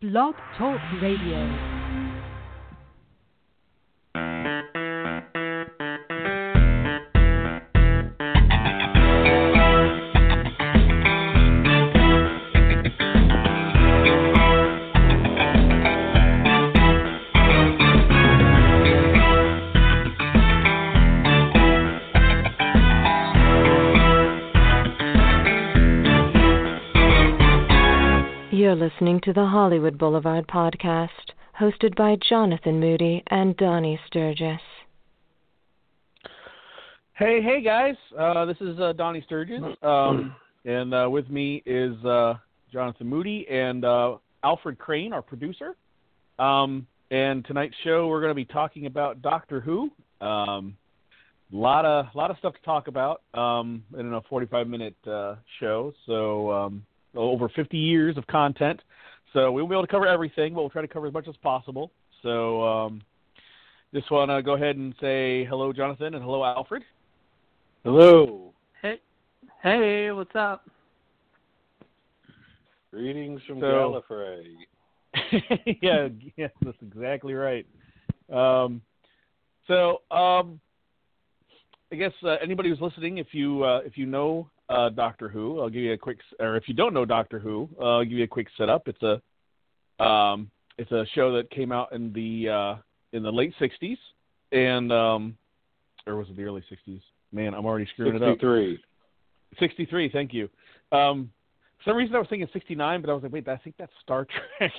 Blog Talk Radio. Listening to the Hollywood Boulevard podcast, hosted by Jonathan Moody and Donnie Sturges. Hey, hey guys, uh, this is uh, Donnie Sturges, um, and uh, with me is uh, Jonathan Moody and uh, Alfred Crane, our producer. Um, and tonight's show, we're going to be talking about Doctor Who. Um, lot of lot of stuff to talk about um, in a 45 minute uh, show. So um, over 50 years of content. So we won't be able to cover everything, but we'll try to cover as much as possible. So um, just want to go ahead and say hello, Jonathan, and hello, Alfred. Hello. Hey, hey, what's up? Greetings from So- Gallifrey. yeah, yes, that's exactly right. Um, so, um, I guess uh, anybody who's listening, if you uh, if you know uh, Doctor Who, I'll give you a quick, or if you don't know Doctor Who, uh, I'll give you a quick setup. It's a um, it's a show that came out in the uh, in the late '60s, and um, or was it the early '60s? Man, I'm already screwing it up. 63. 63, thank you. Um, for some reason I was thinking 69, but I was like, wait, I think that's Star Trek.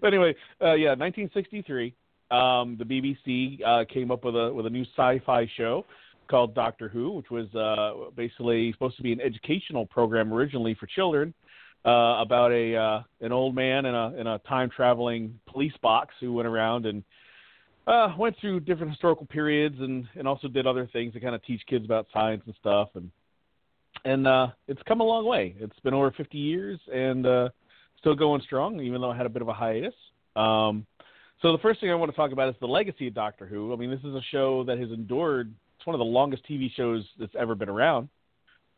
but anyway, uh, yeah, 1963. Um, the BBC uh, came up with a with a new sci-fi show called Doctor Who, which was uh, basically supposed to be an educational program originally for children uh, about a uh, an old man in a in a time traveling police box who went around and uh, went through different historical periods and and also did other things to kind of teach kids about science and stuff and and uh, it's come a long way. It's been over 50 years and uh, still going strong, even though I had a bit of a hiatus. Um, so the first thing I want to talk about is the legacy of Doctor Who. I mean, this is a show that has endured. It's one of the longest TV shows that's ever been around.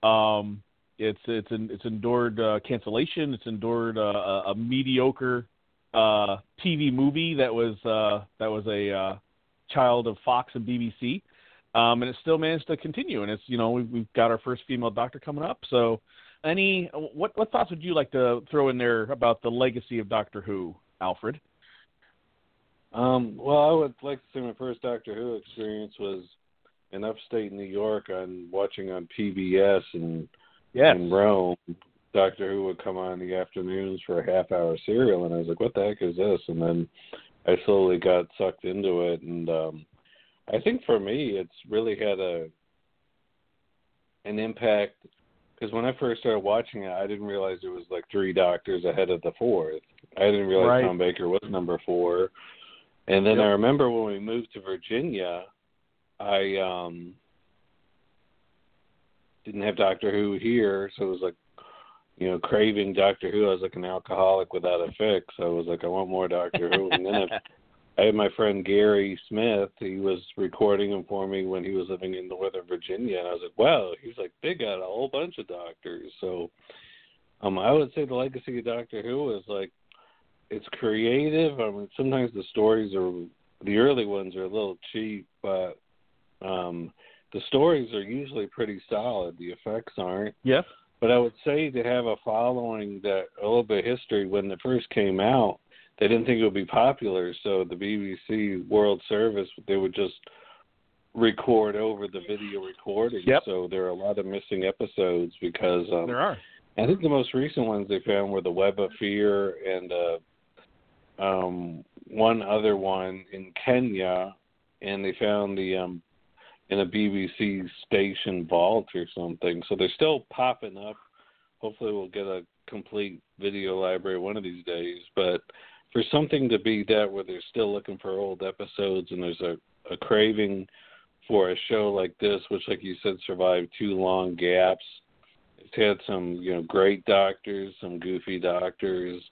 Um, it's it's en- it's endured uh, cancellation. It's endured uh, a, a mediocre uh, TV movie that was uh, that was a uh, child of Fox and BBC, um, and it still managed to continue. And it's you know we've, we've got our first female doctor coming up. So, any what what thoughts would you like to throw in there about the legacy of Doctor Who, Alfred? Um, well, I would like to say my first Doctor Who experience was in upstate New York on watching on PBS and Yes. in Rome. Doctor Who would come on in the afternoons for a half hour serial and I was like, What the heck is this? And then I slowly got sucked into it and um I think for me it's really had a an impact because when I first started watching it, I didn't realize there was like three doctors ahead of the fourth. I didn't realize Right. Tom Baker was number four. And then Yep. I remember when we moved to Virginia, I um didn't have Doctor Who here, so it was like you know, craving Doctor Who. I was like an alcoholic without a fix. I was like, I want more Doctor Who. And then I, I had my friend Gary Smith. He was recording them for me when he was living in Northern Virginia, and I was like, wow. He's like, they got a whole bunch of doctors. So, um, I would say the legacy of Doctor Who is like, it's creative. I mean, sometimes the stories are the early ones are a little cheap, but um, the stories are usually pretty solid. The effects aren't. Yes. But I would say to have a following that a little bit of history when it first came out, they didn't think it would be popular, so the BBC World Service they would just record over the video recording. Yep. So there are a lot of missing episodes because um, There are. I think the most recent ones they found were the Web of Fear and uh, um, one other one in Kenya, and they found the um, in a BBC station vault or something. So they're still popping up. Hopefully, we'll get a complete video library one of these days. But for something to be that where they're still looking for old episodes and there's a a craving for a show like this, which, like you said, survived two long gaps. It's had some, you know, great doctors, some goofy doctors,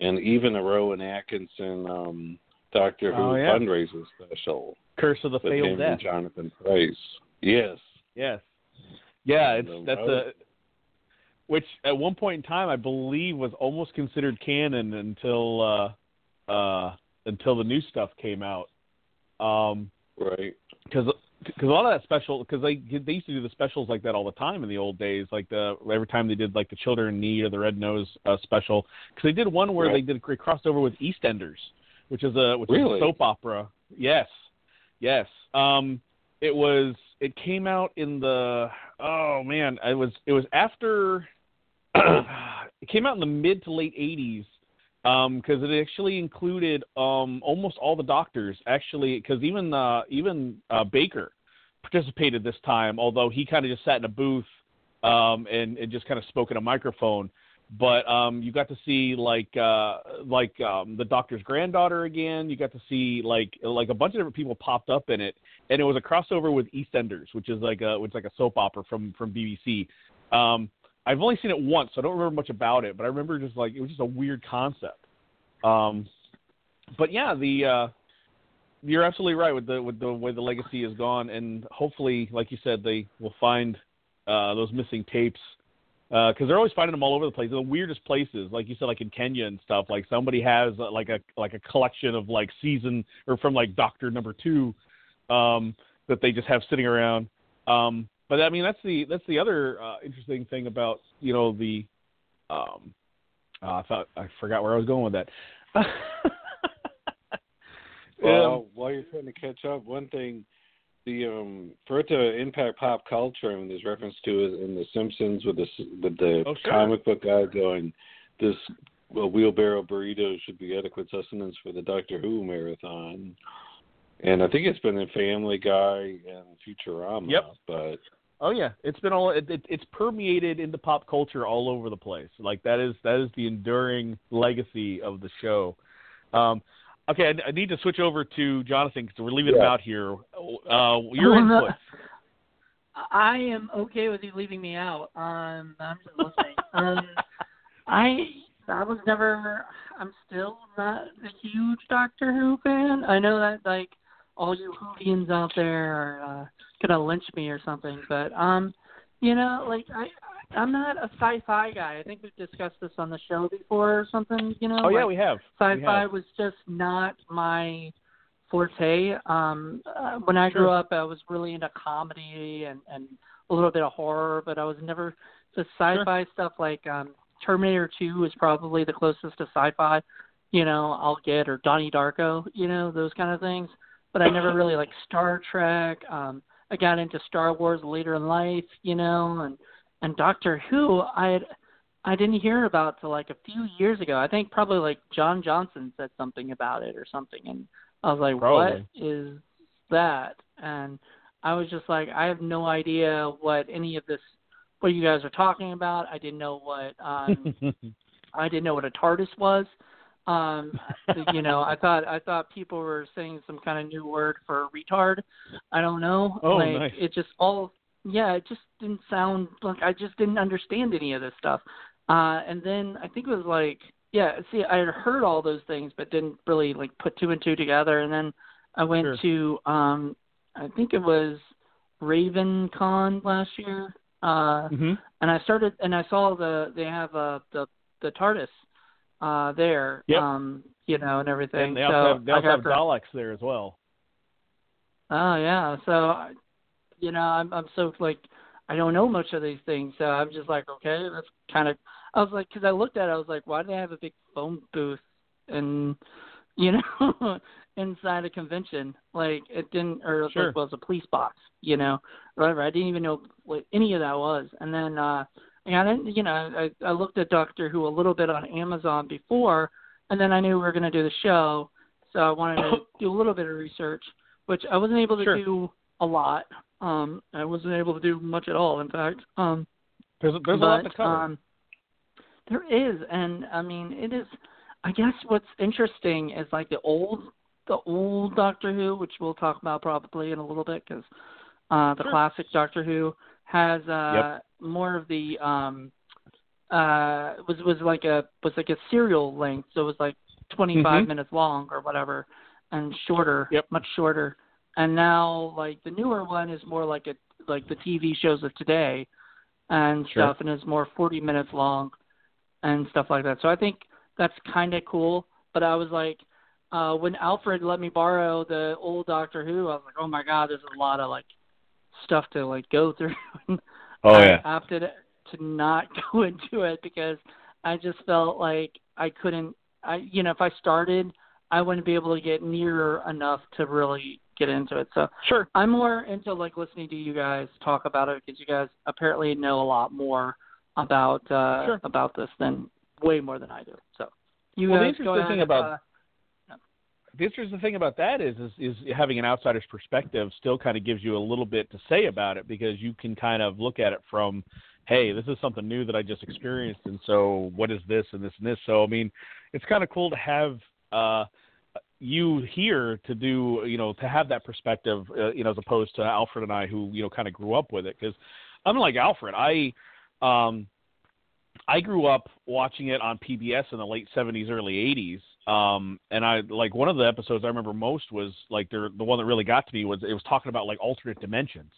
and even a Rowan Atkinson um, Doctor Who Oh, yeah. fundraiser special Curse of the Fatal Death. Jonathan Pryce. Yes. Yes. Yeah, it's that's a which at one point in time I believe was almost considered canon until uh uh until the new stuff came out. Um Right. because because a lot of that special because they they used to do the specials like that all the time in the old days like the every time they did like the children in need or the red nose uh, special because they did one where Right. they did a great crossover with EastEnders which is a which is a soap opera yes yes um it was it came out in the oh man it was it was after it came out in the mid to late 80s because it actually included um, almost all the doctors. Actually, because even uh, even uh, Baker participated this time, although he kind of just sat in a booth um, and, and just kind of spoke in a microphone. But um, you got to see like uh, like um, the doctor's granddaughter again. You got to see like like a bunch of different people popped up in it, and it was a crossover with EastEnders, which is like a which is like a soap opera from from BBC. Um, I've only seen it once, so I don't remember much about it, but I remember just like it was just a weird concept. Um, but yeah, the uh, you're absolutely right with the with the way the legacy is gone, and hopefully, like you said, they will find uh, those missing tapes because they're always finding them all over the place. The weirdest places, like you said, like in Kenya and stuff. Like somebody has uh, like a like a collection of like season or from like Doctor Number Two um, that they just have sitting around. Um, but I mean, that's the that's the other uh, interesting thing about you know the. Um, uh, I thought I forgot where I was going with that. Well, Um, while you're trying to catch up, one thing, the um, for it to impact pop culture, I and there's reference to it in The Simpsons with the with the Oh, sure. comic book guy going, this well, wheelbarrow burrito should be adequate sustenance for the Doctor Who marathon. And I think it's been in Family Guy and Futurama. Yep. But Oh yeah, it's been all it, it, it's permeated into pop culture all over the place. Like that is that is the enduring legacy of the show. Um, okay, I, I need to switch over to Jonathan because we're leaving him out here. Uh, your no. input. I am okay with you leaving me out. Um, I'm just listening. um, I I was never. I'm still not a huge Doctor Who fan. I know that like all you Whovians out there are uh, gonna lynch me or something, but um, you know, like I. I'm not a sci-fi guy. I think we've discussed this on the show before or something. You know, Oh yeah, like, we have. Sci-fi have. was just not my forte. Um, uh, when I grew up, I was really into comedy and and a little bit of horror, but I was never the sci-fi stuff like um, Terminator 2 is probably the closest to sci-fi. You know, I'll get or Donnie Darko. You know, those kind of things. But I never really like Star Trek. Um, I got into Star Wars later in life. You know, and and Doctor Who. I I didn't hear about till like a few years ago. I think probably like John Johnson said something about it or something, and I was like, Probably. "What is that?" And I was just like, "I have no idea what any of this, what you guys are talking about. I didn't know what um, I didn't know what a TARDIS was. Um, you know, I thought I thought people were saying some kind of new word for retard. I don't know. Oh, like nice. it just all yeah, it just didn't sound like I just didn't understand any of this stuff. Uh and then I think it was like yeah, see I had heard all those things but didn't really like put two and two together and then I went Sure. to um I think it was RavenCon last year. Uh hmm and I started and I saw the they have uh the the TARDIS uh there Yep. um you know and everything And they so also have, they also have Daleks there as well. oh yeah so I- you know I'm I'm so like I don't know much of these things so I'm just like okay that's kind of I was like because I looked at it I was like why do they have a big phone booth and you know inside a convention like it didn't or Sure. like was a police box you know whatever I didn't even know what any of that was and then uh and I didn't, you know, I, I looked at Doctor Who a little bit on Amazon before, and then I knew we were going to do the show, so I wanted to do a little bit of research, which I wasn't able to Sure. do a lot. Um, I wasn't able to do much at all, in fact. Um, There's a, there's a lot to cover. Um, there is, and I mean, it is. I guess what's interesting is like the old the old Doctor Who, which we'll talk about probably in a little bit because uh, the Sure. classic Doctor Who has uh, Yep. more of the um, uh, was was like a was like a serial length, so it was like 25 Mhm. minutes long or whatever, and shorter, Yep. much shorter. And now like the newer one is more like a like the TV shows of today and Sure. stuff, and is more 40 minutes long and stuff like that. So I think that's kind of cool. But I was like, uh, when Alfred let me borrow the old Doctor Who, I was like, oh my god, there's a lot of like stuff to like go through. Oh I yeah. I opted to not go into it because I just felt like I couldn't. I you know if I started, I wouldn't be able to get near enough to really get into it. So Sure. I'm more into like listening to you guys talk about it because you guys apparently know a lot more about uh Sure. about this than way more than I do. So you Well, the guys go interesting thing about- uh, the interesting thing about that is, is is having an outsider's perspective still kind of gives you a little bit to say about it because you can kind of look at it from hey this is something new that i just experienced and so what is this and this and this so i mean it's kind of cool to have uh you here to do you know to have that perspective uh, you know as opposed to alfred and i who you know kind of grew up with it because unlike alfred i um I grew up watching it on PBS in the late '70s, early '80s, um, and I like one of the episodes I remember most was like the the one that really got to me was it was talking about like alternate dimensions.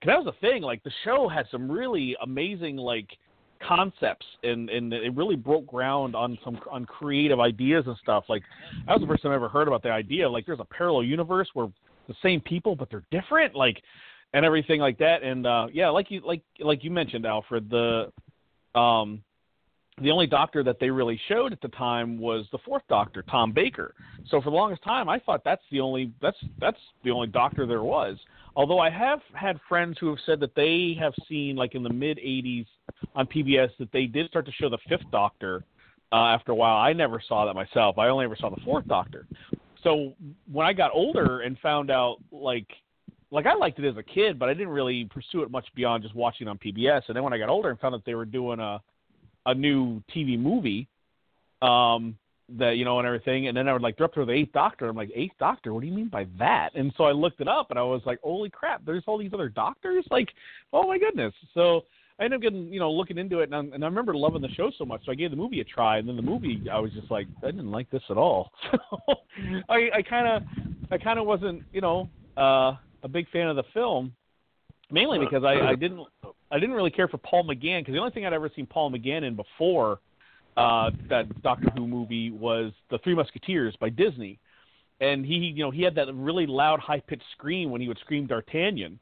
Because that was the thing. Like the show had some really amazing like concepts, and and it really broke ground on some on creative ideas and stuff. Like that was the first time I ever heard about the idea. Like there's a parallel universe where the same people but they're different. Like and everything like that. And uh yeah, like you like like you mentioned, Alfred, the um, the only doctor that they really showed at the time was the fourth doctor, Tom Baker. So for the longest time, I thought that's the only that's that's the only doctor there was. Although I have had friends who have said that they have seen, like in the mid '80s on PBS, that they did start to show the fifth doctor uh, after a while. I never saw that myself. I only ever saw the fourth doctor. So when I got older and found out, like like I liked it as a kid, but I didn't really pursue it much beyond just watching on PBS. And then when I got older and found that they were doing a a new TV movie, um, that you know and everything, and then I would like they're up to the Eighth Doctor. I'm like Eighth Doctor, what do you mean by that? And so I looked it up, and I was like, holy crap, there's all these other doctors. Like, oh my goodness. So I ended up getting you know looking into it, and I, and I remember loving the show so much, so I gave the movie a try. And then the movie, I was just like, I didn't like this at all. So I I kind of I kind of wasn't you know. uh a big fan of the film, mainly because I, I didn't I didn't really care for Paul McGann because the only thing I'd ever seen Paul McGann in before uh, that Doctor Who movie was The Three Musketeers by Disney, and he you know he had that really loud high pitched scream when he would scream D'Artagnan.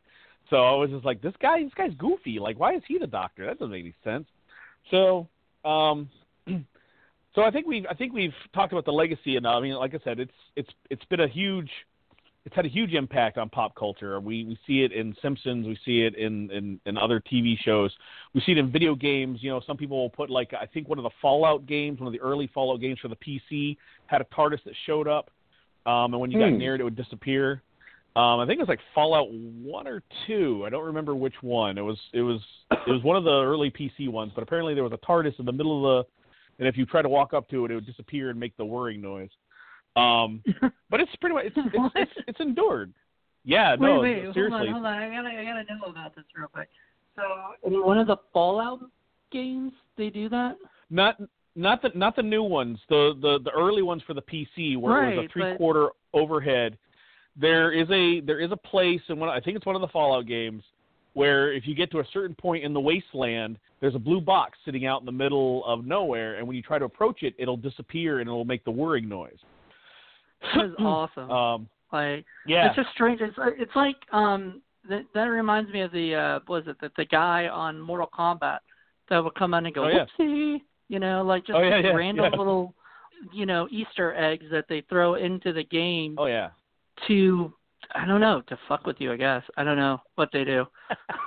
So I was just like, this guy this guy's goofy. Like, why is he the Doctor? That doesn't make any sense. So. um So I think we've I think we've talked about the legacy, enough. I mean, like I said, it's it's it's been a huge it's had a huge impact on pop culture. We we see it in Simpsons, we see it in, in in other TV shows, we see it in video games. You know, some people will put like I think one of the Fallout games, one of the early Fallout games for the PC had a TARDIS that showed up, um, and when you got Hmm. near it, it would disappear. Um, I think it was like Fallout one or two. I don't remember which one. It was it was it was one of the early PC ones, but apparently there was a TARDIS in the middle of the, and if you try to walk up to it, it would disappear and make the whirring noise. Um, but it's pretty much it's it's it's, it's endured. Yeah, no, wait, wait, seriously. hold on, hold on. I gotta, I gotta know about this real quick. So, in one of the Fallout games, they do that. Not not the not the new ones. The the the early ones for the PC where it was a three quarter overhead. There is a there is a place and one I think it's one of the Fallout games where if you get to a certain point in the wasteland, there's a blue box sitting out in the middle of nowhere, and when you try to approach it, it'll disappear and it'll make the whirring noise. That is awesome. Um, like, yeah, it's just strange. It's it's like um that that reminds me of the uh what was it the the guy on Mortal Kombat that would come on and go Oh, yeah. whoopsie, you know, like just Oh, yeah, yeah, random little you know Easter eggs that they throw into the game oh yeah. to I don't know to fuck with you. I guess I don't know what they do.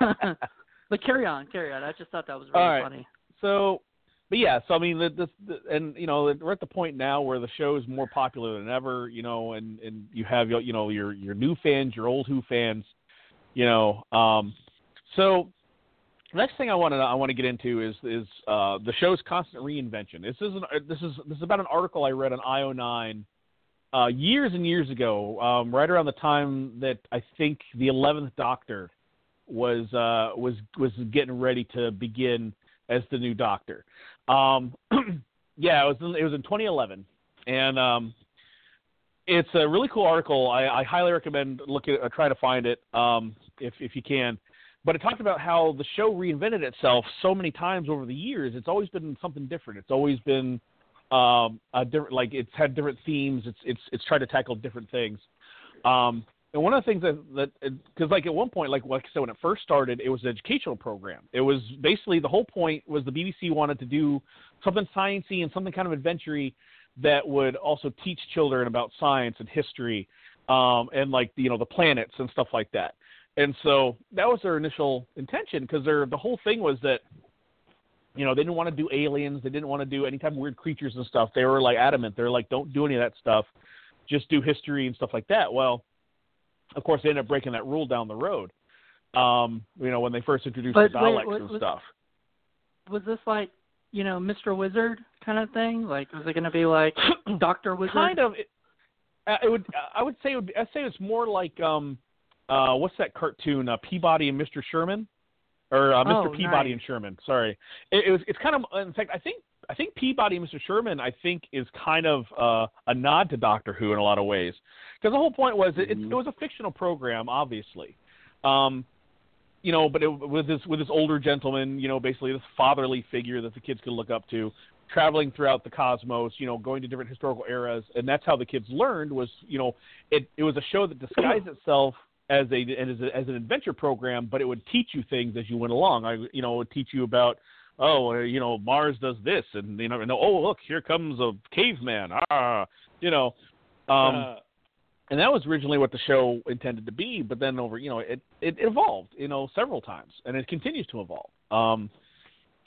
but carry on, carry on. I just thought that was really All right. funny. So, but yeah, so I mean, the and you know, we're at the point now where the show is more popular than ever. You know, and and you have you know your your new fans, your old Who fans. You know, um, so next thing I want to I want to get into is is uh, the show's constant reinvention. This is an, this is this is about an article I read on IO9 uh, years and years ago, um, right around the time that I think the Eleventh Doctor was uh, was was getting ready to begin as the new Doctor. Um, yeah, it was in, it was in 2011, and um, it's a really cool article. I, I highly recommend looking uh, try to find it um, if if you can. But it talked about how the show reinvented itself so many times over the years. It's always been something different. It's always been um, a different like it's had different themes. It's it's it's tried to tackle different things. Um, and one of the things that that because like at one point, like like I said, when it first started, it was an educational program. It was basically the whole point was the BBC wanted to do something sciency and something kind of adventury that would also teach children about science and history, um, and like you know the planets and stuff like that. And so that was their initial intention because their the whole thing was that you know they didn't want to do aliens, they didn't want to do any type of weird creatures and stuff. They were like adamant. They're like, don't do any of that stuff, just do history and stuff like that. Well of course, they ended up breaking that rule down the road. Um, you know, when they first introduced but the Daleks wait, and was, stuff. Was this like, you know, Mr. Wizard kind of thing? Like, was it going to be like Doctor Wizard? Kind of. It, uh, it would. I would say. It would be, I'd say it's more like um, uh, what's that cartoon? Uh, Peabody and Mr. Sherman, or uh, Mr. Oh, Peabody nice. and Sherman. Sorry. It, it was. It's kind of. In fact, I think. I think Peabody and Mr. Sherman. I think is kind of uh, a nod to Doctor Who in a lot of ways, because the whole point was it, Mhm. it, it was a fictional program, obviously. Um, you know, but it, with this with this older gentleman, you know, basically this fatherly figure that the kids could look up to, traveling throughout the cosmos, you know, going to different historical eras, and that's how the kids learned. Was you know, it it was a show that disguised itself as a as, a, as an adventure program, but it would teach you things as you went along. I you know, it would teach you about oh, you know, Mars does this, and you know, and, oh look, here comes a caveman, ah, you know. Um, Uh, and that was originally what the show intended to be but then over you know it it evolved you know several times and it continues to evolve. Um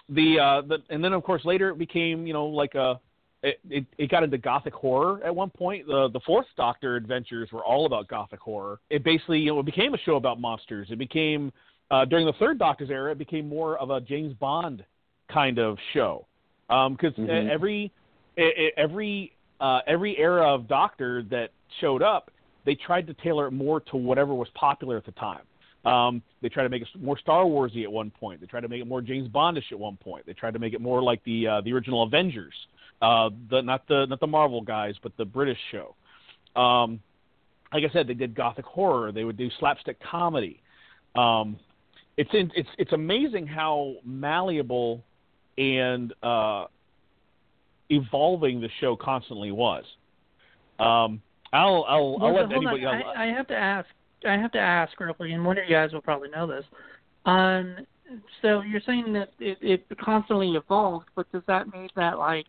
the uh the and then of course later it became you know like a it, it it got into gothic horror at one point. The the fourth doctor adventures were all about gothic horror. It basically you know it became a show about monsters. It became uh during the third doctor's era it became more of a james bond kind of show um because Mhm. every e- e- every uh every era of doctor that showed up they tried to tailor it more to whatever was popular at the time. Um, they tried to make it more Star Warsy at one point. They tried to make it more James Bondish at one point. They tried to make it more like the uh, the original Avengers, uh, the not the not the Marvel guys, but the British show. Um, like I said, they did gothic horror. They would do slapstick comedy. Um, it's in, it's it's amazing how malleable and uh, evolving the show constantly was. Um, I'll I'll, Well, I'll let hold on. anybody. I'll- I, I have to ask. I have to ask real quick, and one of you guys will probably know this. Um, so you're saying that it, it constantly evolved, but does that mean that like,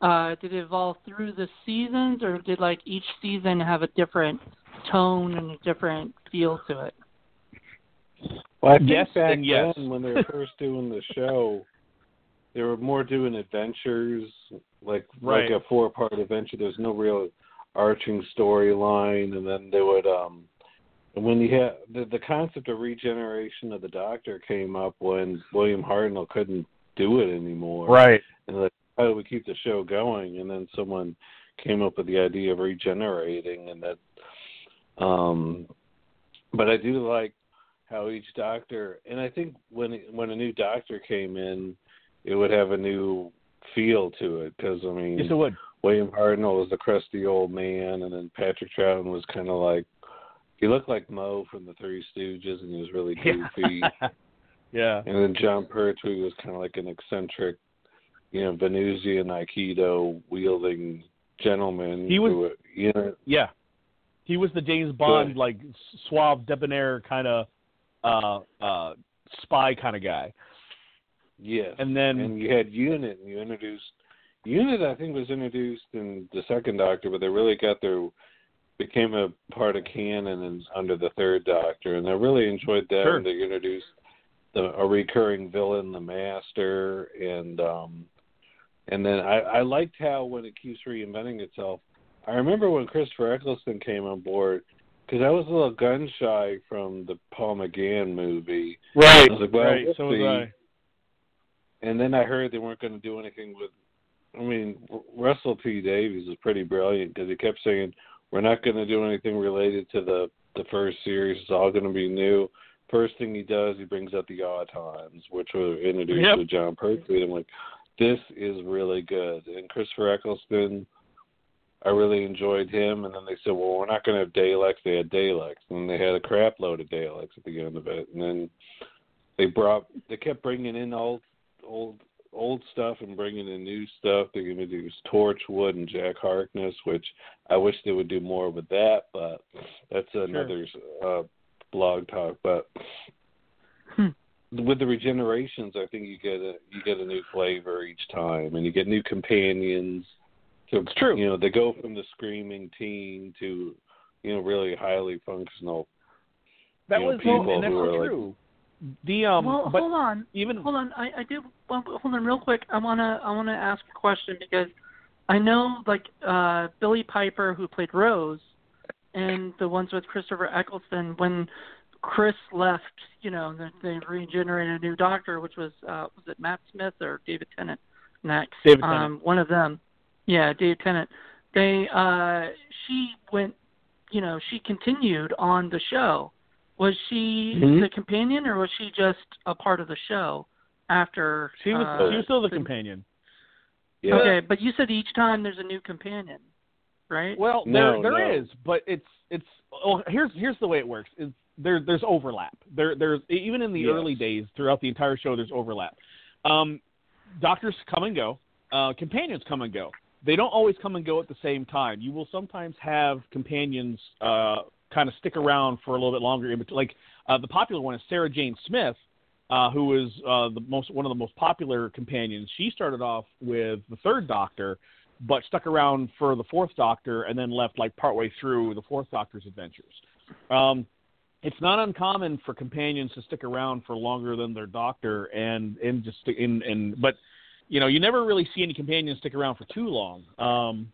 uh, did it evolve through the seasons, or did like each season have a different tone and a different feel to it? Well, I think Yes back and yes. then when they were first doing the show, they were more doing adventures, like Right. like a four part adventure. There's no real arching storyline, and then they would um. And when you had the the concept of regeneration of the Doctor came up when William Hartnell couldn't do it anymore, right. and like how do we keep the show going? And then someone came up with the idea of regenerating, and that. Um, but I do like how each doctor, and I think when when a new doctor came in, it would have a new feel to it because I mean, Yes, it would. William Hartnell was the crusty old man, and then Patrick Troughton was kind of like he looked like Moe from the Three Stooges, and he was really goofy. yeah. And then Jon Pertwee was kind of like an eccentric, you know, Venusian Aikido wielding gentleman. He was- who, you know, Yeah. He was the James Bond, like suave, debonair kind of uh, uh, spy kind of guy. Yes. And then and you had Unit, and you introduced Unit. I think was introduced in the second Doctor, but they really got their became a part of canon and under the third Doctor, and I really enjoyed that. Sure. when They introduced the, a recurring villain, the Master, and um, and then I, I liked how when it keeps reinventing itself. I remember when Christopher Eccleston came on board, because I was a little gun shy from the Paul McGann movie. Right. I was like, well, right. we'll so was. I. And then I heard they weren't going to do anything with. I mean, Russell T Davies was pretty brilliant because he kept saying, "We're not going to do anything related to the the first series. It's all going to be new." First thing he does, he brings out the Autons, which were introduced Yep. to Jon Pertwee. I'm like, this is really good. And Christopher Eccleston, I really enjoyed him. And then they said, well, we're not going to have Daleks. They had Daleks, and they had a crap load of Daleks at the end of it. And then they brought, they kept bringing in old, old, old stuff and bringing in new stuff. They introduced Torchwood and Jack Harkness, which I wish they would do more with that, but that's another uh, blog talk. But Hmm. with the regenerations, I think you get a you get a new flavor each time, and you get new companions. So It's true. You know, they go from the screaming teen to you know really highly functional. That you know, was people and that's who so are like- true. The um, well, but hold on, even hold on. I I do well, hold on real quick. I wanna I wanna ask a question because I know like uh Billie Piper who played Rose and the ones with Christopher Eccleston when Chris left, you know, they, they regenerated a new doctor, which was uh was it Matt Smith or David Tennant next? David Tennant. Um, one of them. Yeah, David Tennant. They uh she went you know, she continued on the show. Was she Mhm. the companion or was she just a part of the show after she was uh, she was still the the- companion. Yeah. Okay, but you said each time there's a new companion, right? Well, No, there there no. is, but it's it's oh, here's here's the way it works. Is there there's overlap. There there's even in the Yes. early days throughout the entire show there's overlap. Um, doctors come and go. Uh, companions come and go. They don't always come and go at the same time. You will sometimes have companions uh, kind of stick around for a little bit longer. Like uh, the popular one is Sarah Jane Smith, uh, who is uh, the most one of the most popular companions. She started off with the Third Doctor, but stuck around for the Fourth Doctor, and then left like partway through the Fourth Doctor's adventures. Um, it's not uncommon for companions to stick around for longer than their Doctor, and and just in and but you know you never really see any companions stick around for too long. Um,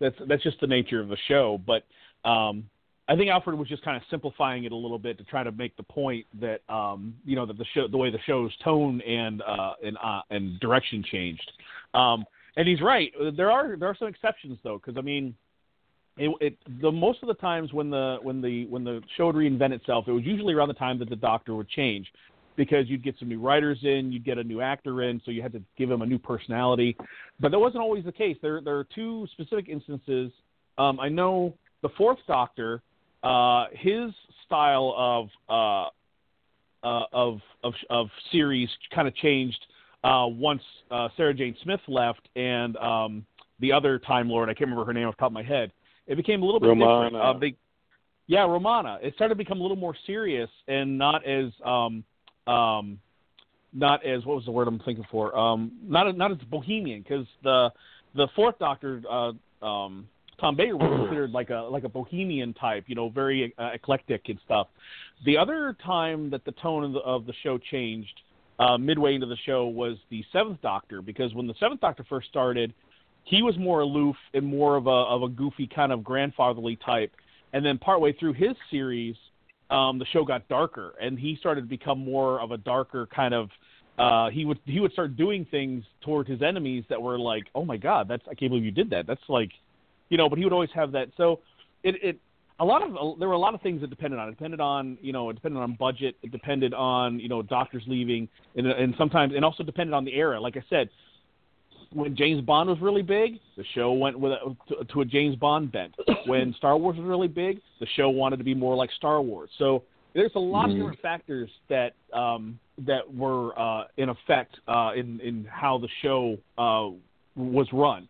that's that's just the nature of the show, but. Um, I think Alfred was just kind of simplifying it a little bit to try to make the point that um, you know that the show, the way the show's tone and uh, and uh, and direction changed. Um, and he's right. There are there are some exceptions though, because I mean, it, it the most of the times when the when the when the show would reinvent itself, it was usually around the time that the Doctor would change, because you'd get some new writers in, you'd get a new actor in, so you had to give him a new personality. But that wasn't always the case. There there are two specific instances. Um, I know the Fourth Doctor uh, his style of uh, uh, of of of series kind of changed uh, once uh, Sarah Jane Smith left and um, the other Time Lord. I can't remember her name off the top of my head. It became a little bit different. Romana. Uh, they, yeah, Romana. It started to become a little more serious and not as um, um, not as what was the word I'm thinking for? Um, not not as bohemian because the the fourth Doctor. Uh, um, Tom Baker was considered like a like a bohemian type, you know, very uh, eclectic and stuff. The other time that the tone of the, of the show changed uh, midway into the show was the Seventh Doctor, because when the Seventh Doctor first started, he was more aloof and more of a of a goofy kind of grandfatherly type, and then partway through his series, um, the show got darker, and he started to become more of a darker kind of. Uh, he would he would start doing things toward his enemies that were like, oh my god, that's I can't believe you did that. That's like you know, but he would always have that. So it, it a lot of there were a lot of things that depended on. It depended on you know, it depended on budget. It depended on you know doctors leaving, and and sometimes and also depended on the era. Like I said, when James Bond was really big, the show went with a, to, to a James Bond bent. When Star Wars was really big, the show wanted to be more like Star Wars. So there's a lot Mhm. of different factors that um, that were uh, in effect uh, in in how the show uh, was run.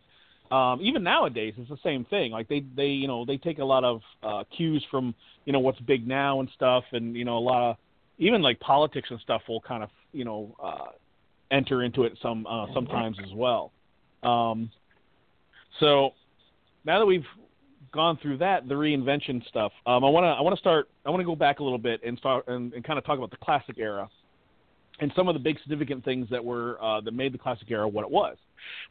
Um, even nowadays, it's the same thing. Like they they you know they take a lot of uh, cues from you know what's big now and stuff, and you know a lot of even like politics and stuff will kind of you know uh, enter into it some uh, sometimes as well. Um, so now that we've gone through that, the reinvention stuff, um, I want to I want to start I want to go back a little bit and start and, and kind of talk about the classic era and some of the big significant things that were uh, that made the classic era what it was.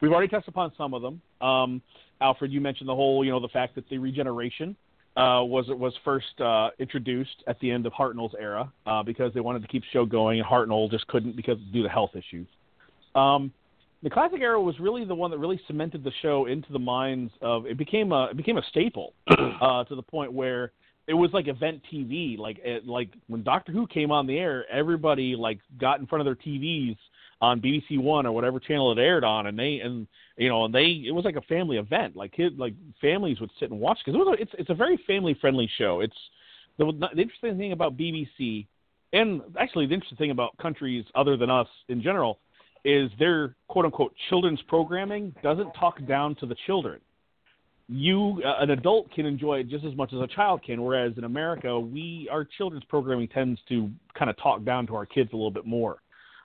We've already touched upon some of them. Um, Alfred, you mentioned the whole you know the fact that the regeneration uh, was was first uh, introduced at the end of Hartnell's era uh, because they wanted to keep the show going, and Hartnell just couldn't because due to health issues. Um, the classic era was really the one that really cemented the show into the minds of it became a it became a staple uh, to the point where it was like event TV. Like it, like when Doctor Who came on the air, everybody like got in front of their TVs on BBC One or whatever channel it aired on, and they and you know and they it was like a family event. Like kid like families would sit and watch because it was it's it's a very family friendly show. It's the, the interesting thing about BBC and actually the interesting thing about countries other than us in general is their quote unquote children's programming doesn't talk down to the children. You, uh, an adult, can enjoy it just as much as a child can. Whereas in America, we our children's programming tends to kind of talk down to our kids a little bit more.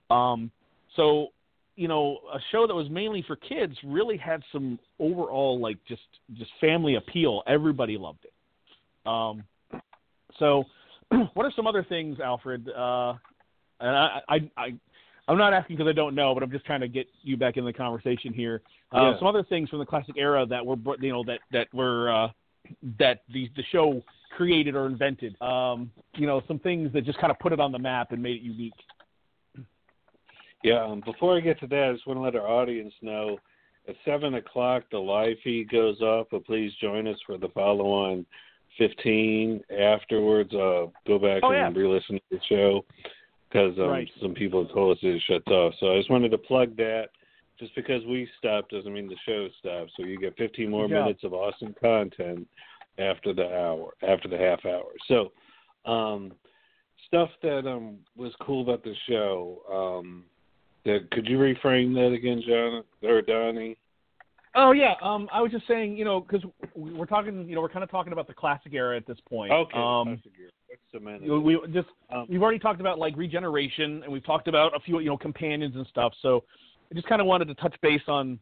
Um, so, you know, a show that was mainly for kids really had some overall like just just family appeal. Everybody loved it. Um, so, what are some other things, Alfred? Uh, and I, I, I I'm not asking because I don't know, but I'm just trying to get you back in the conversation here. Uh, Yeah. Some other things from the classic era that were, you know, that that were uh, that the the show created or invented. Um, you know, some things that just kind of put it on the map and made it unique. Yeah, um, before I get to that, I just want to let our audience know at 7 o'clock the live feed goes off, but please join us for the follow on 15 afterwards. Uh, go back Oh, and yeah. re listen to the show because um, Right. some people told us it shuts off. So I just wanted to plug that. Just because we stopped doesn't mean the show stopped. So you get 15 more job. minutes of awesome content after the hour, after the half hour. So, um, stuff that um was cool about the show. Um, that could you reframe that again, John or Donnie? Oh yeah, um, I was just saying, you know, because we're talking, you know, we're kind of talking about the classic era at this point. Okay, Um, classic gear. What's the minute? you know, we just Um, we've already talked about like regeneration, and we've talked about a few, you know, companions and stuff. So I just kind of wanted to touch base on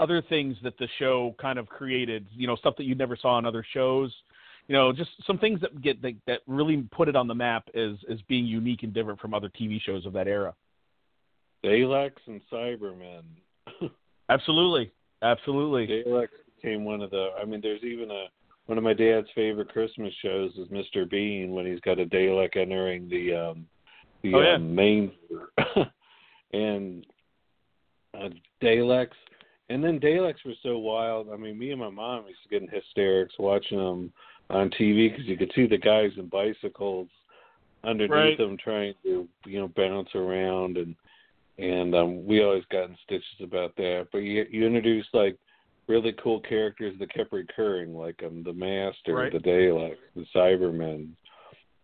other things that the show kind of created. You know, stuff that you never saw on other shows. You know, just some things that get that, that really put it on the map as as being unique and different from other TV shows of that era. Daleks and Cybermen. Absolutely, absolutely. Daleks became one of the. I mean, there's even a one of my dad's favorite Christmas shows is Mr. Bean when he's got a Dalek entering the um the Oh, yeah. um, main and uh, Daleks. And then Daleks were so wild. I mean, me and my mom used to get in hysterics watching them on TV because you could see the guys in bicycles underneath Right. them trying to you know bounce around and and um we always got in stitches about that. But you you introduced like really cool characters that kept recurring, like um the Master, Right. the Daleks, the Cybermen.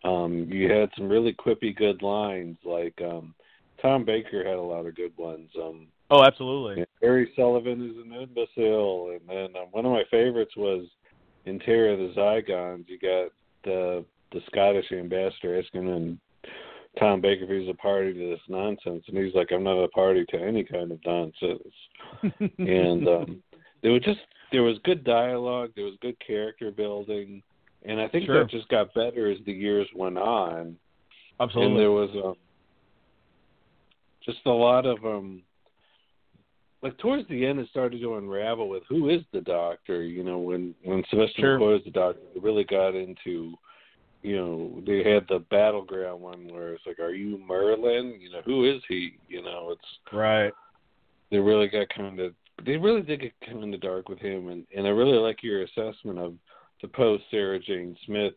Um, you had some really quippy good lines, like um Tom Baker had a lot of good ones. Um Oh, absolutely. Harry Sullivan is an imbecile, and then um, one of my favorites was in Terror of the Zygons. You got the the Scottish ambassador asking him, Tom Baker he's a party to this nonsense, and he's like, "I'm not a party to any kind of nonsense." and um, there was just there was good dialogue, there was good character building, and I think Sure. that just got better as the years went on. absolutely. And there was um, just a lot of um, like towards the end, it started to unravel with who is the Doctor. You know, when when Sylvester Sure. Was the Doctor, it really got into. You know, they had the battleground one where it's like, "Are you Merlin? You know, who is he? You know, it's right. they really got kind of they really did get kind of dark with him, and and I really like your assessment of the post Sarah Jane Smith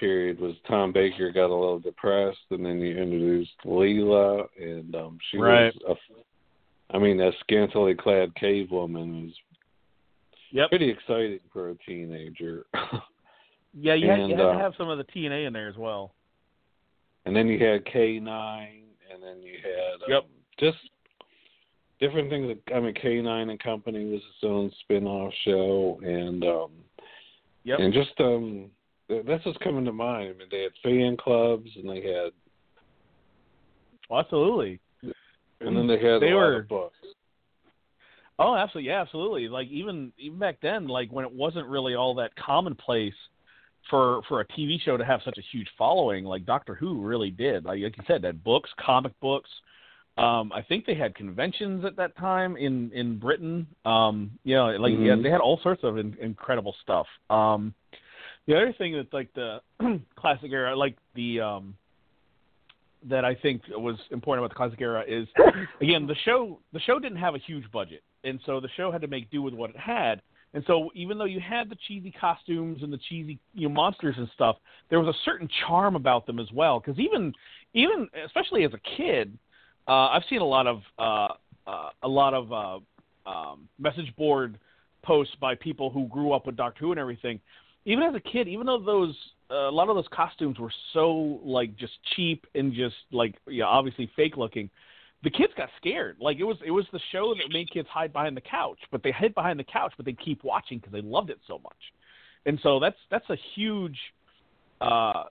period was Tom Baker got a little depressed, and then you introduced Leela, and um she Right. was a, I mean, a scantily clad cave woman was Yep. pretty exciting for a teenager. Yeah, you had, you And, had to uh, have some of the TNA in there as well. and then you had K nine, and then you had um, Yep. just different things. I mean, K nine and Company was its own spin off show, and um, Yep. and just um, th- that's what's coming to mind. I mean, they had fan clubs, and they had, Well, absolutely. and then they had They a lot of books. Oh, absolutely. Yeah, absolutely. Like even even back then, like when it wasn't really all that commonplace for for a TV show to have such a huge following, like Doctor Who really did. Like, like you said, that books, comic books. Um, I think they had conventions at that time in in Britain. Um, you know, like yeah, Mhm. they had all sorts of in, incredible stuff. Um, The other thing that's like the classic era, like the um that I think was important about the classic era is again the show the show didn't have a huge budget, and so the show had to make do with what it had. And so even though you had the cheesy costumes and the cheesy you know monsters and stuff, there was a certain charm about them as well. Because even even especially as a kid, uh, I've seen a lot of uh, uh, a lot of uh, um, message board posts by people who grew up with Doctor Who and everything. Even as a kid, even though those uh, a lot of those costumes were so like just cheap and just like yeah, obviously fake looking, the kids got scared. Like it was it was the show that made kids hide behind the couch, but they hid behind the couch, but they keep watching because they loved it so much. And so that's that's a huge uh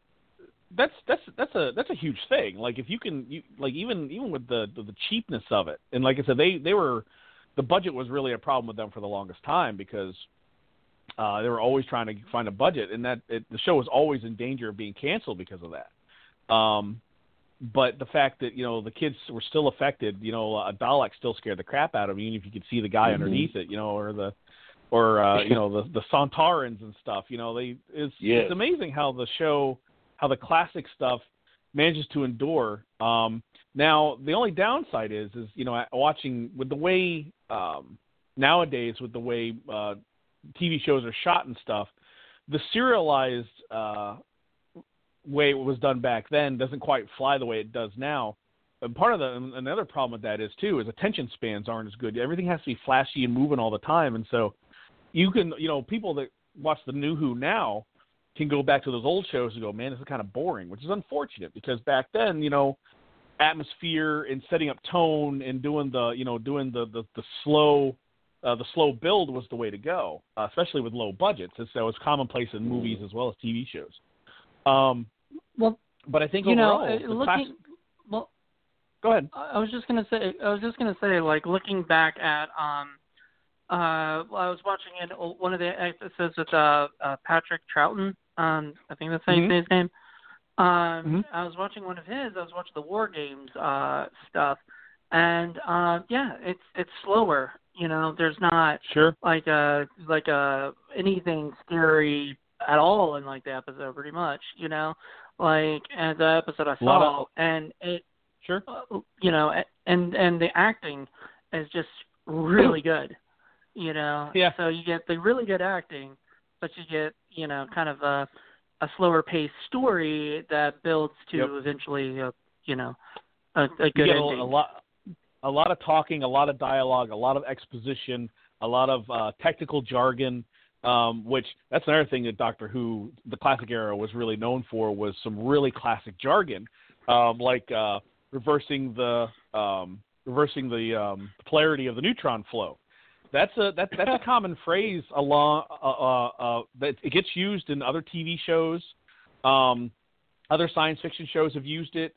that's that's that's a that's a huge thing. Like if you can you like even even with the, the the cheapness of it. And like I said they they were the budget was really a problem with them for the longest time because uh they were always trying to find a budget and that it, the show was always in danger of being canceled because of that. Um but the fact that you know the kids were still affected, you know, a Dalek still scared the crap out of them, even if you could see the guy mm-hmm. underneath it, you know, or the or uh, you know the the Sontarans and stuff. You know, they it's yes. it's amazing how the show, how the classic stuff manages to endure. Um, now the only downside is is you know watching with the way um, nowadays with the way uh, TV shows are shot and stuff, the serialized uh, way it was done back then doesn't quite fly the way it does now. And part of the another problem with that is too is attention spans aren't as good. Everything has to be flashy and moving all the time, and so you can you know people that watch the new Who now can go back to those old shows and go, man, this is kind of boring, which is unfortunate because back then you know atmosphere and setting up tone and doing the you know doing the the, the slow uh, the slow build was the way to go, uh, especially with low budgets. And so it's commonplace in movies as well as TV shows. Um, well, but I think you overall, know, the looking, class... well, go ahead. I was just gonna say, I was just gonna say, like looking back at, um, uh, well, I was watching in one of the episodes with uh, uh Patrick Troughton. Um, I think that's how you mm-hmm. say his name. Um, mm-hmm. I was watching one of his. I was watching the War Games uh stuff, and uh, yeah, it's it's slower. You know, there's not sure like a like a anything scary at all in like the episode, pretty much. You know, like and the episode I saw, of, and it sure, uh, you know, and and the acting is just really good. You know, yeah. So you get the really good acting, but you get you know kind of a a slower paced story that builds to yep. eventually a you know a, a good you get ending. A, a lot, a lot of talking, a lot of dialogue, a lot of exposition, a lot of uh, technical jargon um, which that's another thing that Doctor Who, the classic era, was really known for was some really classic jargon, um, like uh, reversing the um, reversing the um, polarity of the neutron flow. That's a that, that's a common phrase along uh, uh, uh, that it gets used in other TV shows. Um, other science fiction shows have used it.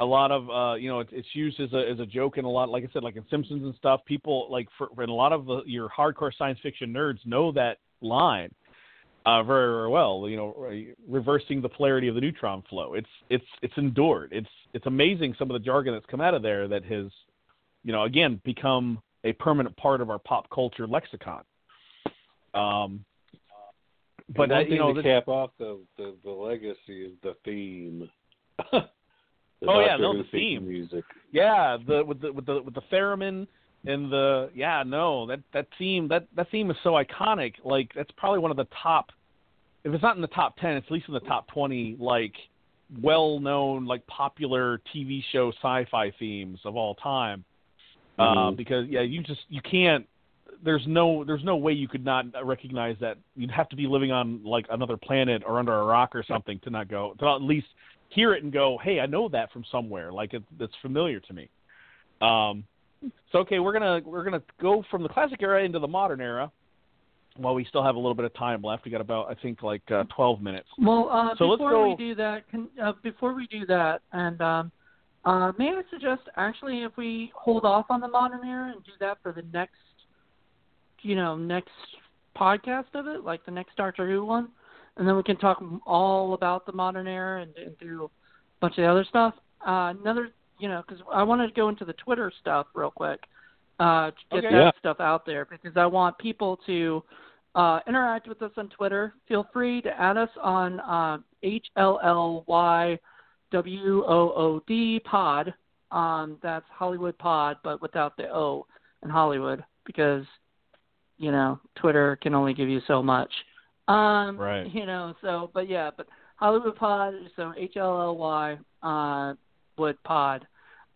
A lot of uh, you know it's, it's used as a as a joke in a lot like I said like in Simpsons and stuff. People like for, for a lot of the, your hardcore science fiction nerds know that line uh, very, very well. You know, reversing the polarity of the neutron flow. It's it's it's endured. It's it's amazing some of the jargon that's come out of there that has, you know, again become a permanent part of our pop culture lexicon. Um, but uh, you know, to cap off the, the the legacy is the theme. Oh yeah, no, the theme music. Yeah, the with the with the with the theremin and the yeah, no, that that theme that that theme is so iconic. Like that's probably one of the top if it's not in the top 10, it's at least in the top 20 like well-known like popular TV show sci-fi themes of all time. Uh, Mm-hmm. Uh, because yeah, you just you can't there's no there's no way you could not recognize that. You'd have to be living on like another planet or under a rock or something to not go to at least hear it and go, "Hey, I know that from somewhere. Like it, it's familiar to me." Um, so okay, we're gonna we're gonna go from the classic era into the modern era. While we still have a little bit of time left, we got about I think like uh, 12 minutes. Well, uh, so before go... we do that, can, uh, before we do that, and um, uh, may I suggest actually if we hold off on the modern era and do that for the next, you know, next podcast of it, like the next Doctor Who one, and then we can talk all about the modern era and, and do a bunch of the other stuff. Uh, another, you know, because I wanted to go into the Twitter stuff real quick, uh, to get Okay. that Yeah. stuff out there because I want people to uh, interact with us on Twitter. Feel free to add us on uh, H L L Y W O O D Pod. Um, that's Hollywood Pod, but without the O in Hollywood because you know Twitter can only give you so much. Um, Right. You know, so but yeah, but Hollywood Pod. So H L L Y uh, Wood Pod.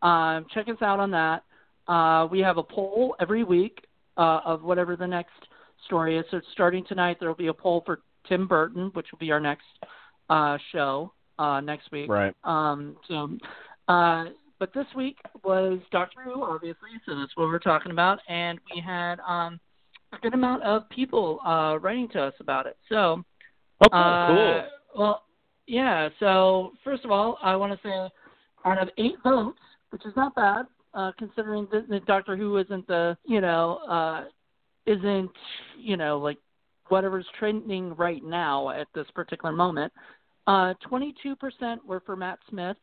Um, check us out on that. Uh, we have a poll every week uh, of whatever the next story is. So starting tonight, there will be a poll for Tim Burton, which will be our next uh, show uh, next week. Right. Um, so, uh, but this week was Doctor Who, obviously, so that's what we're talking about, and we had um, a good amount of people uh, writing to us about it. So, Oh, cool. uh, cool. Well, yeah. So first of all, I want to say, out of eight votes, which is not bad, uh, considering that, that Doctor Who isn't the, you know, uh, isn't, you know, like whatever's trending right now at this particular moment. Uh, 22% were for Matt Smith,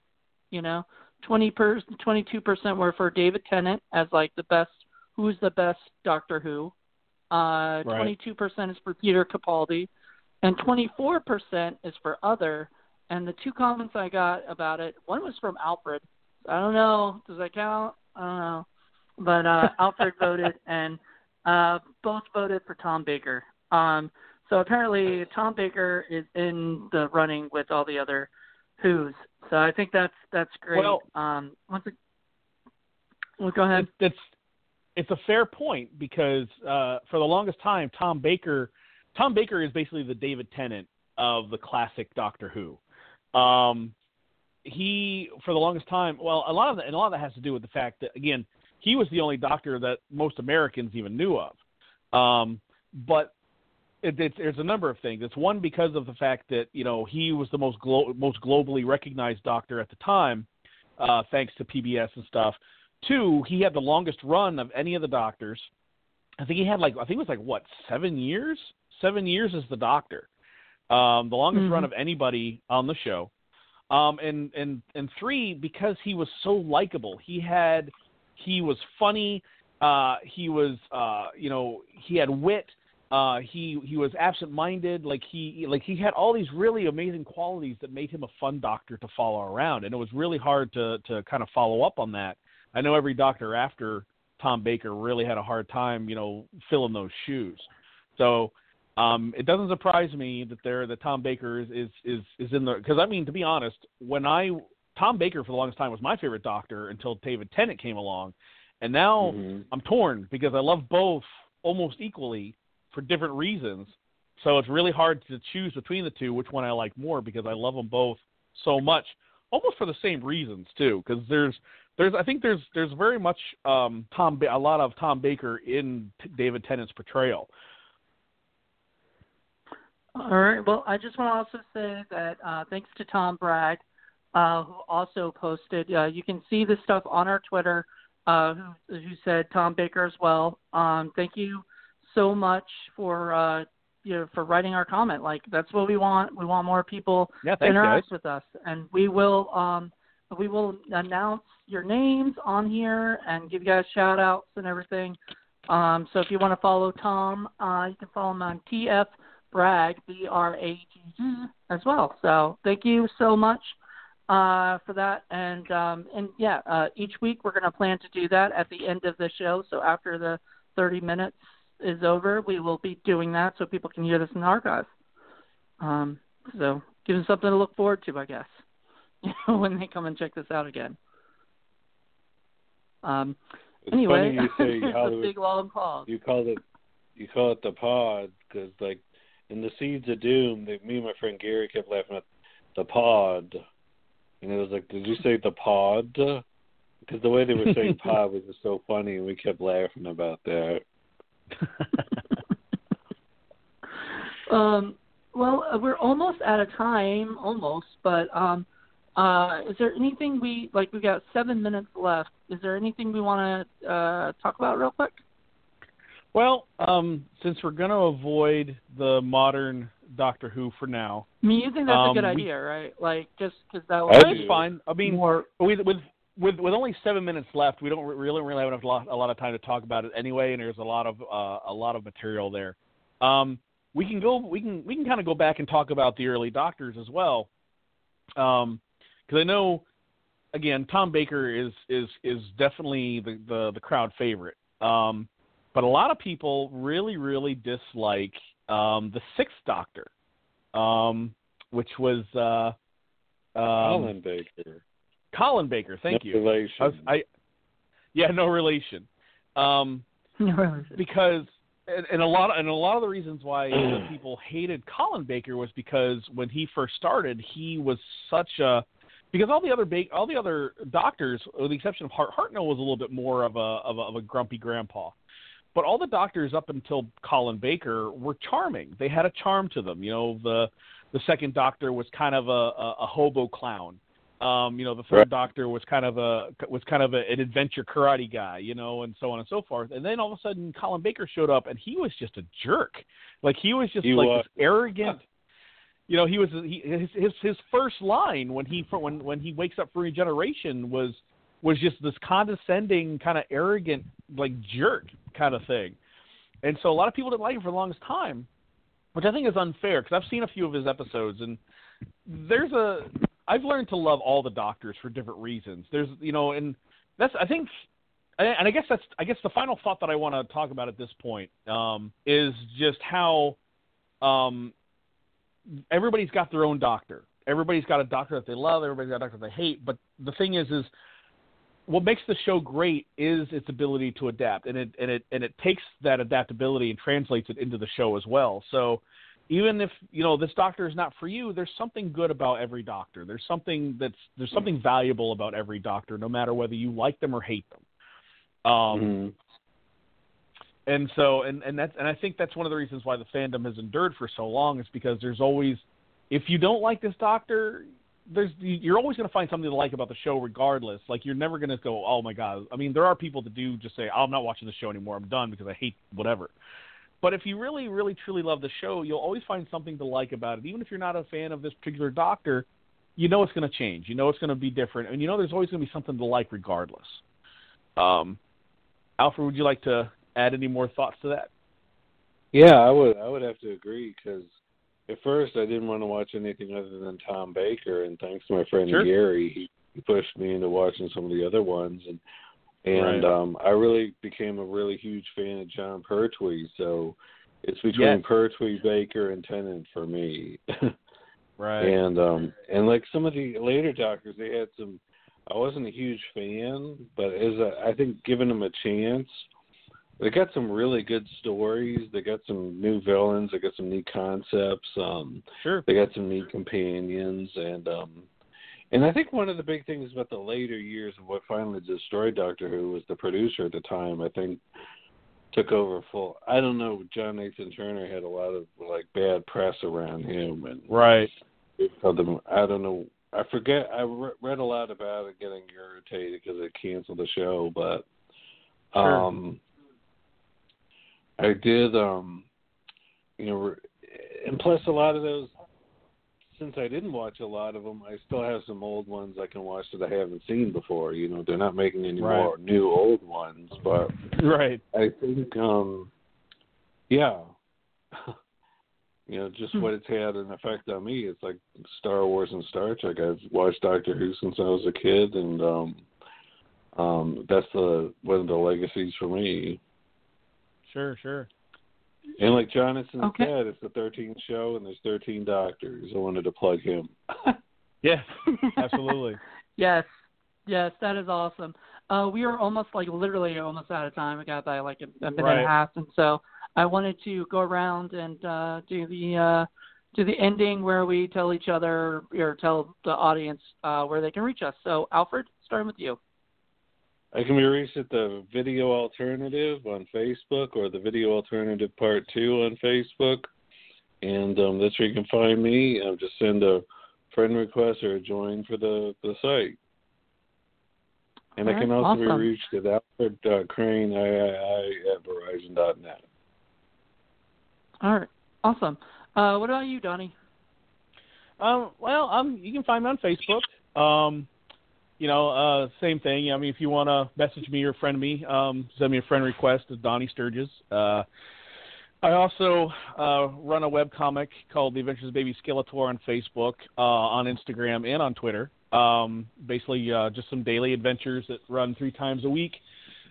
you know, 20 per, 22% were for David Tennant as like the best, who's the best Doctor Who. Uh, Right. 22% is for Peter Capaldi, and 24% is for other. And the two comments I got about it, one was from Alfred. I don't know, does that count? I don't know, but uh, Alfred voted, and uh, both voted for Tom Baker. Um, so apparently, Tom Baker is in the running with all the other Who's. So I think that's that's great. Well- um, once it, well, go ahead. It's, it's a fair point because uh, for the longest time, Tom Baker, Tom Baker is basically the David Tennant of the classic Doctor Who. Um, he for the longest time, well, a lot of that, and a lot of that has to do with the fact that again, he was the only Doctor that most Americans even knew of. Um, but it, it's, there's a number of things. It's one because of the fact that you know he was the most glo- most globally recognized Doctor at the time, uh, thanks to PBS and stuff. Two, he had the longest run of any of the doctors. I think he had like I think it was like what seven years, seven years as the Doctor, um, the longest Mhm. run of anybody on the show. Um, and and and three, because he was so likable, he had he was funny. Uh, he was uh, you know he had wit. Uh, he he was absent-minded. Like he like he had all these really amazing qualities that made him a fun doctor to follow around, and it was really hard to to kind of follow up on that. I know every doctor after Tom Baker really had a hard time, you know, filling those shoes. So um, it doesn't surprise me that there that Tom Baker is is is, is in the because I mean to be honest, when I Tom Baker for the longest time was my favorite doctor until David Tennant came along, and now Mhm. I'm torn because I love both almost equally for different reasons. So it's really hard to choose between the two which one I like more because I love them both so much, almost for the same reasons too. Because there's there's I think there's there's very much um, Tom a lot of Tom Baker in David Tennant's portrayal. All right. Well, I just want to also say that uh, thanks to Tom Bragg, uh, who also posted. Uh, you can see this stuff on our Twitter. Uh, who, who said Tom Baker as well. Um, thank you so much for uh, you know for writing our comment. Like that's what we want. We want more people Yeah, thanks interact guys. with us, and we will um, we will announce your names on here and give you guys shout outs and everything. Um, so if you want to follow Tom, uh, you can follow him on TF Bragg, B R A G G, as well. So thank you so much uh, for that. And um, and yeah, uh, each week we're going to plan to do that at the end of the show. So after the 30 minutes is over, we will be doing that so people can hear this in the archive. Um, so give them something to look forward to, I guess, when they come and check this out again. Um, It's anyway, funny you say it's a big long pause. You call it you call it the pod because like in the Seeds of Doom, they, me and my friend Gary kept laughing at the pod, and it was like, did you say the pod? Because the way they were saying pod was just so funny, and we kept laughing about that. Um, well, we're almost out of time, almost. But um, uh, is there anything we like? We got seven minutes left. Is there anything we want to uh, talk about real quick? Well, um, since we're going to avoid the modern Doctor Who for now, I mean, you think that's a Um, good we- idea, right? Like, just because that was that's fine. I mean, more. with with with with only seven minutes left, we don't really really have enough, lot, a lot of time to talk about it anyway, and there's a lot of uh, a lot of material there. Um, we can go. We can we can kind of go back and talk about the early doctors as well, because I know, again, Tom Baker is is is definitely the the, the crowd favorite. Um, but a lot of people really really dislike um, the Sixth Doctor, um, which was uh, um, Colin Baker. Colin Baker. Thank no you. Relation. I, was, I yeah, no relation. Um, relation. because and, and a lot of, and a lot of the reasons why people hated Colin Baker was because when he first started, he was such a because all the other ba- all the other doctors, with the exception of Hart, Hartnell was a little bit more of a, of a of a grumpy grandpa. But all the doctors up until Colin Baker were charming. They had a charm to them. You know, the the second doctor was kind of a, a, a hobo clown. Um, you know, the third Right. doctor was kind of a was kind of a, an adventure karate guy, you know, and so on and so forth. And then all of a sudden, Colin Baker showed up, and he was just a jerk. Like he was just He like was. this arrogant. You know, he was he, his his his first line when he when when he wakes up for regeneration was was just this condescending, kind of arrogant, like jerk kind of thing. And so a lot of people didn't like him for the longest time, which I think is unfair because I've seen a few of his episodes and there's a I've learned to love all the doctors for different reasons. There's you know, and that's I think, and I guess that's I guess the final thought that I want to talk about at this point um, is just how um, everybody's got their own doctor. Everybody's got a doctor that they love. Everybody's got a doctor that they hate. But the thing is, is what makes the show great is its ability to adapt, and it and it and it takes that adaptability and translates it into the show as well. So even if you know this doctor is not for you, there's something good about every doctor. There's something that's there's something valuable about every doctor, no matter whether you like them or hate them. Um, Mhm. And so and and that's and I think that's one of the reasons why the fandom has endured for so long is because there's always if you don't like this doctor there's you're always going to find something to like about the show regardless. Like you're never going to go oh my god. I mean there are people that do just say oh, I'm not watching the show anymore. I'm done because I hate whatever. But if you really really truly love the show you'll always find something to like about it. Even if you're not a fan of this particular doctor you know it's going to change. You know it's going to be different. And you know there's always going to be something to like regardless. Um Alfred would you like to add any more thoughts to that Yeah, I would. I would have to agree because at first I didn't want to watch anything other than Tom Baker, and thanks to my friend Sure. Gary, he, he pushed me into watching some of the other ones, and and Right. um I really became a really huge fan of Jon Pertwee. So it's between Yes. Pertwee, Baker, and Tennant for me. right and um and like some of the later doctors, they had some. I wasn't a huge fan, but as a, I think giving them a chance, they got some really good stories. They got some new villains. They got some new concepts. Um, sure they got some new companions, and um, and I think one of the big things about the later years of what finally destroyed Doctor Who was the producer at the time. I think took over full. I don't know. John Nathan Turner had a lot of like bad press around him, and right them. I don't know. I forget. I re- read a lot about it getting irritated because it canceled the show, but Sure. um, I did. Um, you know, and plus a lot of those. Since I didn't watch a lot of them, I still have some old ones I can watch that I haven't seen before. You know, they're not making any Right. more new old ones, but right I think, um, yeah, you know, just what it's had an effect on me. It's like Star Wars and Star Trek. I've watched Doctor Who since I was a kid, and um, um, that's the one of the legacies for me. Sure sure And like Jonathan Okay. said, it's the 13th show, and there's 13 doctors. I wanted to plug him. yes absolutely Yes, yes, that is awesome. Uh, we are almost like literally almost out of time. We got by like a, a minute and a half, and so I wanted to go around and uh, do the uh, do the ending where we tell each other or tell the audience uh, where they can reach us. So, Alfred, starting with you. I can be reached at the Video Alternative on Facebook or the Video Alternative Part Two on Facebook, and um, that's where you can find me. Um, just send a friend request or a join for the the site. And I can right, also awesome. be reached at Alfred uh, Crane III at Verizon.net. All right, awesome. Uh, what about you, Donnie? Um, well, um, you can find me on Facebook. Um, you know, uh, same thing. I mean, if you want to message me or friend me, um, send me a friend request to Donnie Sturges. Uh, I also uh, run a web comic called The Adventures of Baby Skeletor on Facebook, uh, on Instagram, and on Twitter. Um, basically, uh, just some daily adventures that run three times a week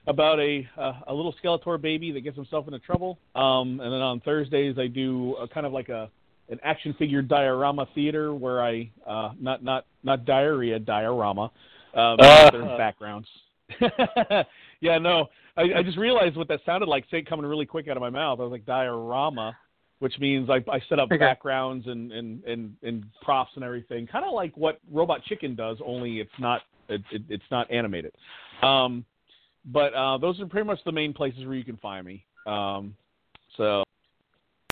about a a little Skeletor baby that gets himself into trouble. Um, and then on Thursdays, I do a, kind of like a an action figure diorama theater where I uh, not not not diarrhea diorama. Um, uh. there's backgrounds. yeah, no, I, I just realized what that sounded like. Say it coming really quick out of my mouth. I was like diorama, which means I, I set up okay. backgrounds and, and and and props and everything, kind of like what Robot Chicken does, only it's not it, it, it's not animated. Um, but uh, those are pretty much the main places where you can find me. Um, so